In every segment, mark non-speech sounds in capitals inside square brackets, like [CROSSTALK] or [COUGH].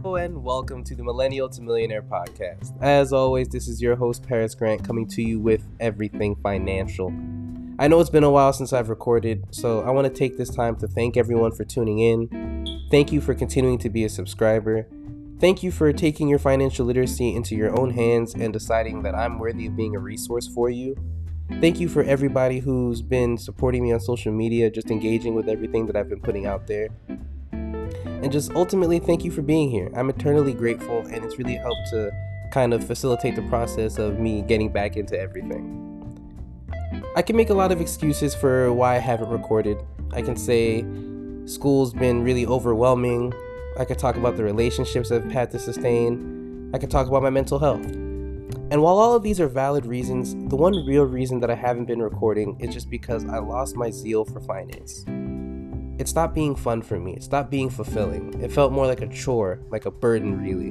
Hello and welcome to the Millennial to Millionaire podcast. As always, this is your host, Paris Grant, coming to you with everything financial. I know it's been a while since I've recorded, so I want to take this time to thank everyone for tuning in. Thank you for continuing to be a subscriber. Thank you for taking your financial literacy into your own hands and deciding that I'm worthy of being a resource for you. Thank you for everybody who's been supporting me on social media, just engaging with everything that I've been putting out there. And just ultimately, thank you for being here. I'm eternally grateful, and it's really helped to kind of facilitate the process of me getting back into everything. I can make a lot of excuses for why I haven't recorded. I can say school's been really overwhelming. I could talk about the relationships I've had to sustain. I could talk about my mental health. And while all of these are valid reasons, the one real reason that I haven't been recording is just because I lost my zeal for finance. It stopped being fun for me, it stopped being fulfilling. It felt more like a chore, like a burden, really.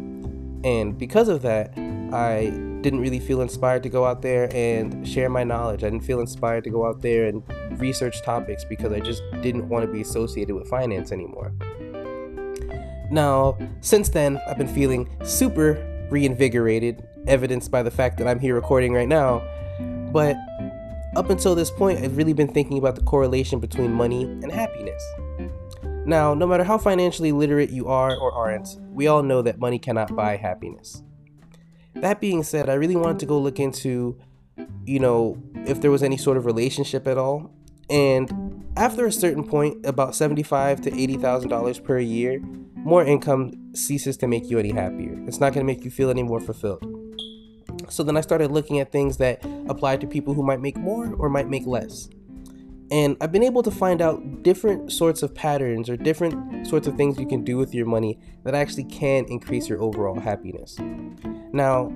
And because of that, I didn't really feel inspired to go out there and share my knowledge. I didn't feel inspired to go out there and research topics because I just didn't want to be associated with finance anymore. Now, since then, I've been feeling super reinvigorated, evidenced by the fact that I'm here recording right now. But up until this point, I've really been thinking about the correlation between money and happiness. Now, no matter how financially literate you are or aren't, we all know that money cannot buy happiness. That being said, I really wanted to go look into, you know, if there was any sort of relationship at all. And after a certain point, about seventy-five to eighty thousand dollars per year, more income ceases to make you any happier. It's not going to make you feel any more fulfilled. So then I started looking at things that apply to people who might make more or might make less. And I've been able to find out different sorts of patterns or different sorts of things you can do with your money that actually can increase your overall happiness. Now,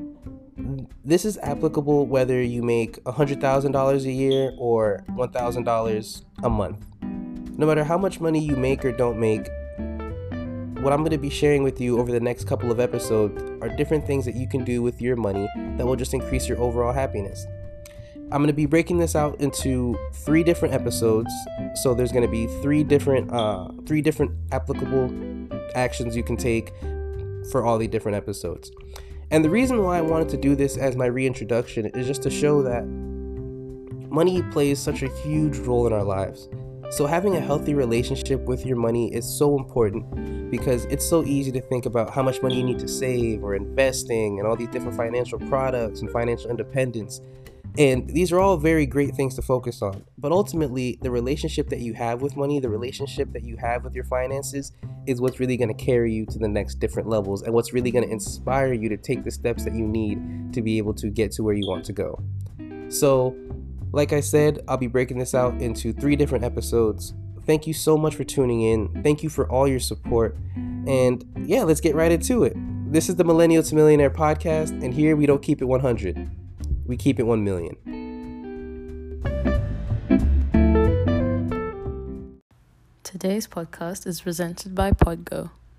this is applicable whether you make $100,000 a year or $1,000 a month. No matter how much money you make or don't make, what I'm going to be sharing with you over the next couple of episodes are different things that you can do with your money that will just increase your overall happiness. I'm going to be breaking this out into three different episodes. So there's going to be three different uh, three different applicable actions you can take for all the different episodes. And the reason why I wanted to do this as my reintroduction is just to show that money plays such a huge role in our lives. So, having a healthy relationship with your money is so important because it's so easy to think about how much money you need to save or investing and all these different financial products and financial independence. And these are all very great things to focus on. But ultimately, the relationship that you have with money, the relationship that you have with your finances, is what's really going to carry you to the next different levels and what's really going to inspire you to take the steps that you need to be able to get to where you want to go. So, like I said, I'll be breaking this out into three different episodes. Thank you so much for tuning in. Thank you for all your support. And yeah, let's get right into it. This is the Millennial to Millionaire podcast, and here we don't keep it 100, we keep it 1 million. Today's podcast is presented by Podgo.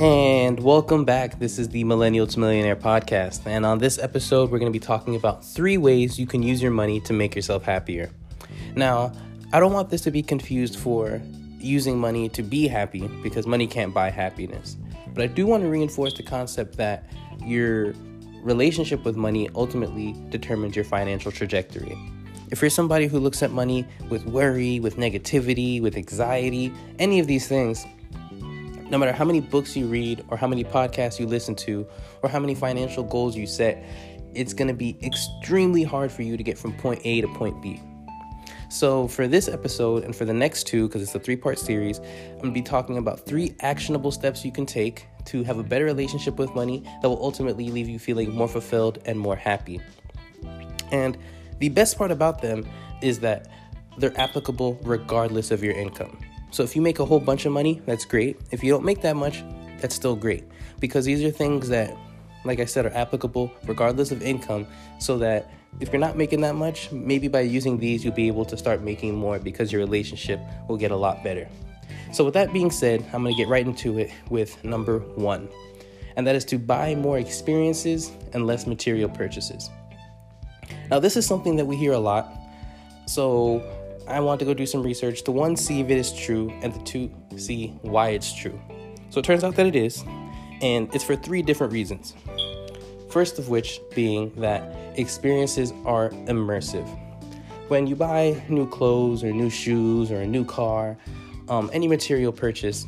And welcome back. This is the Millennial to Millionaire podcast. And on this episode, we're going to be talking about three ways you can use your money to make yourself happier. Now, I don't want this to be confused for using money to be happy because money can't buy happiness. But I do want to reinforce the concept that your relationship with money ultimately determines your financial trajectory. If you're somebody who looks at money with worry, with negativity, with anxiety, any of these things, no matter how many books you read, or how many podcasts you listen to, or how many financial goals you set, it's going to be extremely hard for you to get from point A to point B. So, for this episode and for the next two, because it's a three part series, I'm going to be talking about three actionable steps you can take to have a better relationship with money that will ultimately leave you feeling more fulfilled and more happy. And the best part about them is that they're applicable regardless of your income. So if you make a whole bunch of money, that's great. If you don't make that much, that's still great because these are things that, like I said, are applicable regardless of income. So that if you're not making that much, maybe by using these, you'll be able to start making more because your relationship will get a lot better. So, with that being said, I'm going to get right into it with number one, and that is to buy more experiences and less material purchases. Now, this is something that we hear a lot. So, I want to go do some research to one, see if it is true, and the two, see why it's true. So, it turns out that it is, and it's for three different reasons. First of which being that experiences are immersive. When you buy new clothes or new shoes or a new car, um, any material purchase,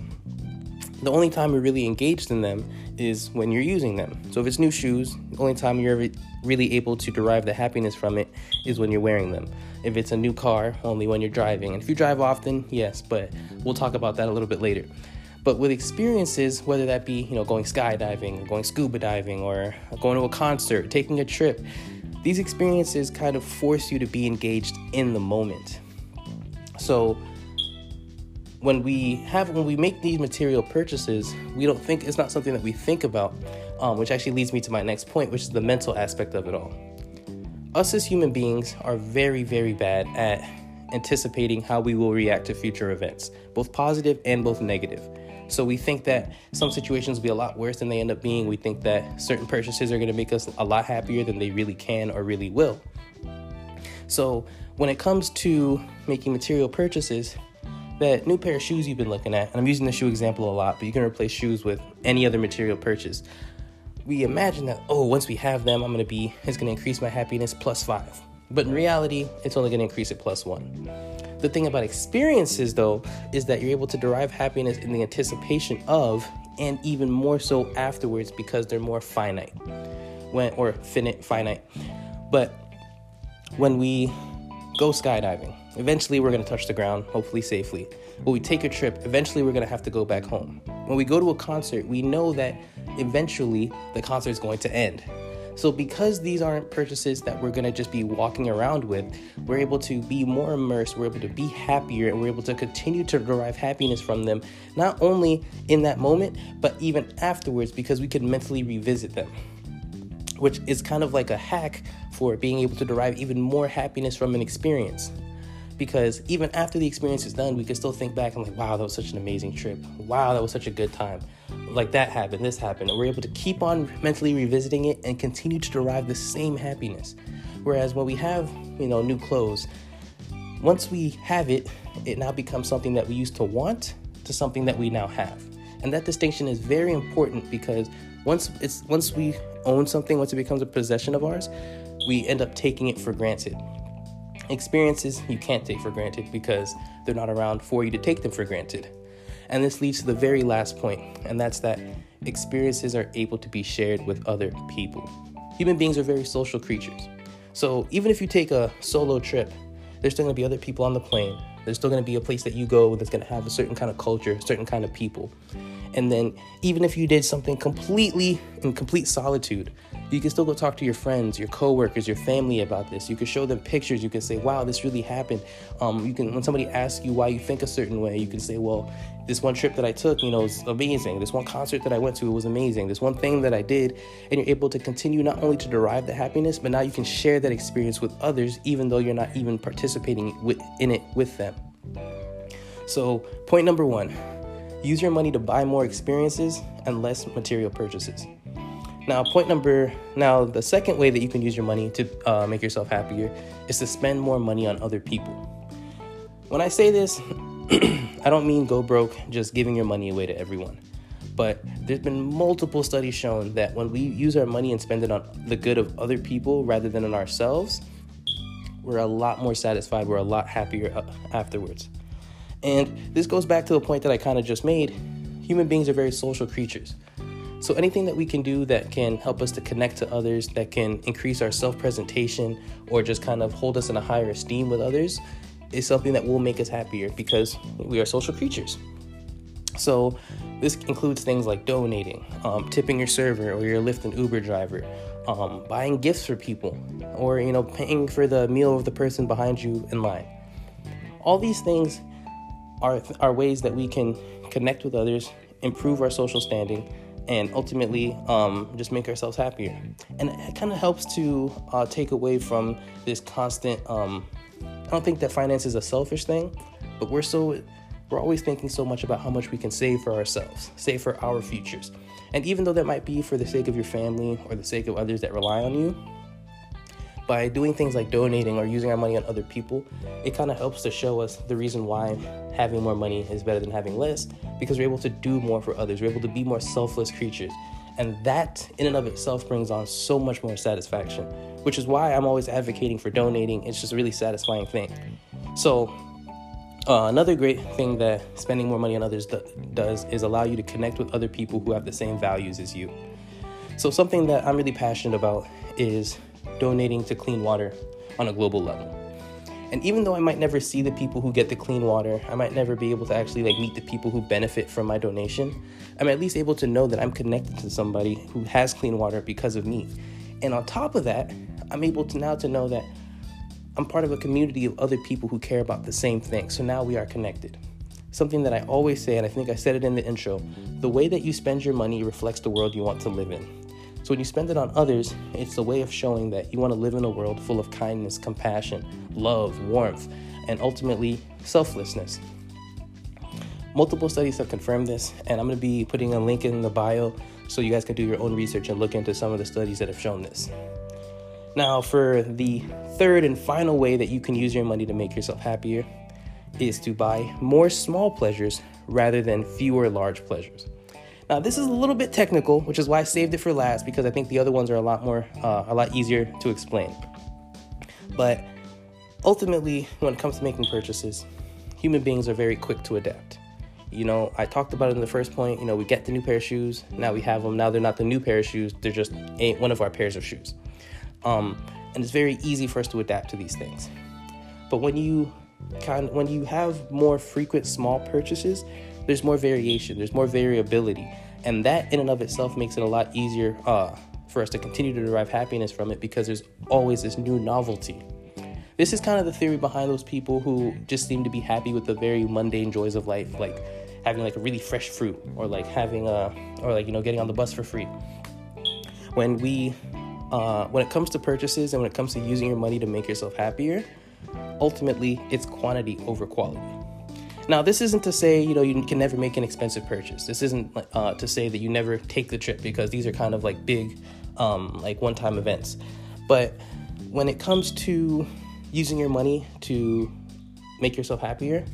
the only time you're really engaged in them is when you're using them. So if it's new shoes, the only time you're really able to derive the happiness from it is when you're wearing them. If it's a new car, only when you're driving. And if you drive often, yes, but we'll talk about that a little bit later. But with experiences, whether that be, you know, going skydiving, or going scuba diving, or going to a concert, taking a trip, these experiences kind of force you to be engaged in the moment. So when we have when we make these material purchases, we don't think it's not something that we think about, um, which actually leads me to my next point, which is the mental aspect of it all. Us as human beings are very, very bad at anticipating how we will react to future events, both positive and both negative. So we think that some situations will be a lot worse than they end up being. We think that certain purchases are going to make us a lot happier than they really can or really will. So when it comes to making material purchases, that new pair of shoes you've been looking at, and I'm using the shoe example a lot, but you can replace shoes with any other material purchase. We imagine that, oh, once we have them, I'm gonna be, it's gonna increase my happiness plus five. But in reality, it's only gonna increase it plus one. The thing about experiences, though, is that you're able to derive happiness in the anticipation of, and even more so afterwards because they're more finite, when or finite, finite. But when we go skydiving, eventually we're gonna touch the ground, hopefully safely. When we take a trip, eventually we're gonna have to go back home. When we go to a concert, we know that eventually the concert is going to end. So, because these aren't purchases that we're gonna just be walking around with, we're able to be more immersed, we're able to be happier, and we're able to continue to derive happiness from them, not only in that moment, but even afterwards, because we can mentally revisit them. Which is kind of like a hack for being able to derive even more happiness from an experience because even after the experience is done, we can still think back and like, wow, that was such an amazing trip. Wow, that was such a good time. Like that happened, this happened, and we're able to keep on mentally revisiting it and continue to derive the same happiness. Whereas when we have, you know, new clothes, once we have it, it now becomes something that we used to want to something that we now have. And that distinction is very important because once it's once we own something, once it becomes a possession of ours, we end up taking it for granted experiences you can't take for granted because they're not around for you to take them for granted. And this leads to the very last point, and that's that experiences are able to be shared with other people. Human beings are very social creatures. So even if you take a solo trip, there's still gonna be other people on the plane. There's still gonna be a place that you go that's gonna have a certain kind of culture, certain kind of people. And then even if you did something completely in complete solitude, you can still go talk to your friends, your coworkers, your family about this. You can show them pictures. You can say, "Wow, this really happened." Um, you can when somebody asks you why you think a certain way, you can say, "Well, this one trip that I took, you know, was amazing. This one concert that I went to was amazing. This one thing that I did," and you're able to continue not only to derive the happiness, but now you can share that experience with others, even though you're not even participating in it with them. So, point number one use your money to buy more experiences and less material purchases. Now, point number now, the second way that you can use your money to uh, make yourself happier is to spend more money on other people. When I say this, [CLEARS THROAT] I don't mean go broke just giving your money away to everyone. But there's been multiple studies shown that when we use our money and spend it on the good of other people rather than on ourselves, we're a lot more satisfied, we're a lot happier uh, afterwards. And this goes back to the point that I kind of just made. Human beings are very social creatures. So anything that we can do that can help us to connect to others, that can increase our self-presentation or just kind of hold us in a higher esteem with others is something that will make us happier because we are social creatures. So this includes things like donating, um, tipping your server or your Lyft and Uber driver, um, buying gifts for people, or you know paying for the meal of the person behind you in line. All these things are are ways that we can connect with others, improve our social standing, and ultimately um, just make ourselves happier. And it kind of helps to uh, take away from this constant. Um, I don't think that finance is a selfish thing, but we're so we're always thinking so much about how much we can save for ourselves, save for our futures. And even though that might be for the sake of your family or the sake of others that rely on you, by doing things like donating or using our money on other people, it kind of helps to show us the reason why having more money is better than having less because we're able to do more for others. We're able to be more selfless creatures. And that, in and of itself, brings on so much more satisfaction, which is why I'm always advocating for donating. It's just a really satisfying thing. So, uh, another great thing that spending more money on others do- does is allow you to connect with other people who have the same values as you. So, something that I'm really passionate about is donating to clean water on a global level. And even though I might never see the people who get the clean water, I might never be able to actually like meet the people who benefit from my donation. I'm at least able to know that I'm connected to somebody who has clean water because of me. And on top of that, I'm able to now to know that I'm part of a community of other people who care about the same thing. So now we are connected. Something that I always say, and I think I said it in the intro the way that you spend your money reflects the world you want to live in. So when you spend it on others, it's a way of showing that you want to live in a world full of kindness, compassion, love, warmth, and ultimately selflessness. Multiple studies have confirmed this, and I'm going to be putting a link in the bio so you guys can do your own research and look into some of the studies that have shown this. Now, for the third and final way that you can use your money to make yourself happier is to buy more small pleasures rather than fewer large pleasures. Now, this is a little bit technical, which is why I saved it for last because I think the other ones are a lot more, uh, a lot easier to explain. But ultimately, when it comes to making purchases, human beings are very quick to adapt. You know, I talked about it in the first point. You know, we get the new pair of shoes. Now we have them. Now they're not the new pair of shoes. They're just one of our pairs of shoes. Um, and it's very easy for us to adapt to these things. But when you kind when you have more frequent small purchases, there's more variation, there's more variability, and that in and of itself makes it a lot easier uh, for us to continue to derive happiness from it because there's always this new novelty. This is kind of the theory behind those people who just seem to be happy with the very mundane joys of life, like having like a really fresh fruit, or like having a, or like you know getting on the bus for free. When we uh, when it comes to purchases and when it comes to using your money to make yourself happier, ultimately it's quantity over quality. Now, this isn't to say you know you can never make an expensive purchase. This isn't uh, to say that you never take the trip because these are kind of like big, um, like one-time events. But when it comes to using your money to make yourself happier,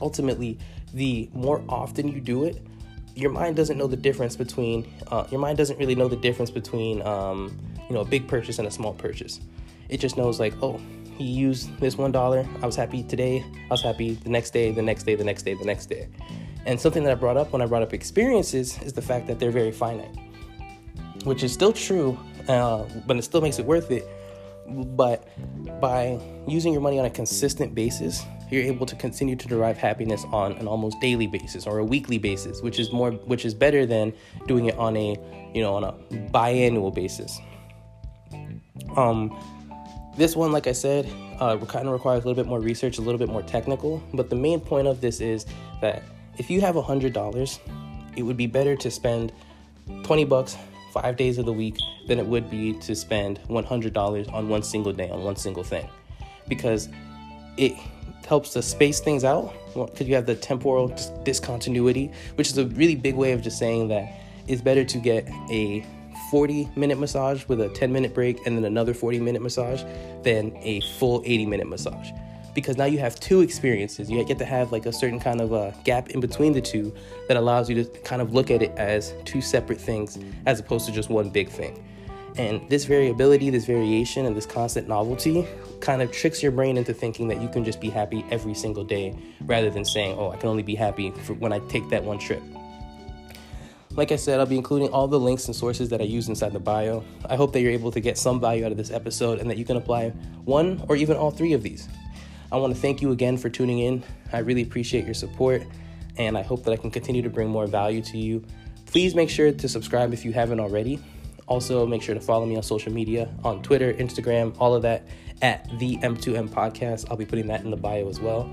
ultimately, the more often you do it, your mind doesn't know the difference between uh, your mind doesn't really know the difference between um, you know a big purchase and a small purchase. It just knows like oh he used this one dollar. I was happy today. I was happy the next day, the next day, the next day, the next day. And something that I brought up when I brought up experiences is the fact that they're very finite, which is still true, uh, but it still makes it worth it. But by using your money on a consistent basis, you're able to continue to derive happiness on an almost daily basis or a weekly basis, which is more, which is better than doing it on a, you know, on a biannual basis. Um, this one, like I said, uh, kind of requires a little bit more research, a little bit more technical. But the main point of this is that if you have a hundred dollars, it would be better to spend twenty bucks five days of the week than it would be to spend one hundred dollars on one single day on one single thing, because it helps to space things out because you have the temporal discontinuity, which is a really big way of just saying that it's better to get a 40 minute massage with a 10 minute break and then another 40 minute massage than a full 80 minute massage. Because now you have two experiences. You get to have like a certain kind of a gap in between the two that allows you to kind of look at it as two separate things as opposed to just one big thing. And this variability this variation and this constant novelty kind of tricks your brain into thinking that you can just be happy every single day rather than saying oh i can only be happy when i take that one trip like I said, I'll be including all the links and sources that I use inside the bio. I hope that you're able to get some value out of this episode and that you can apply one or even all three of these. I want to thank you again for tuning in. I really appreciate your support, and I hope that I can continue to bring more value to you. Please make sure to subscribe if you haven't already. Also, make sure to follow me on social media on Twitter, Instagram, all of that at the M2M podcast. I'll be putting that in the bio as well.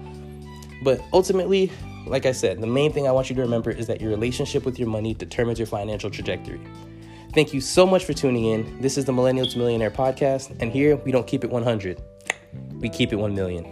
But ultimately, like I said, the main thing I want you to remember is that your relationship with your money determines your financial trajectory. Thank you so much for tuning in. This is the Millennial to Millionaire podcast, and here we don't keep it 100, we keep it 1 million.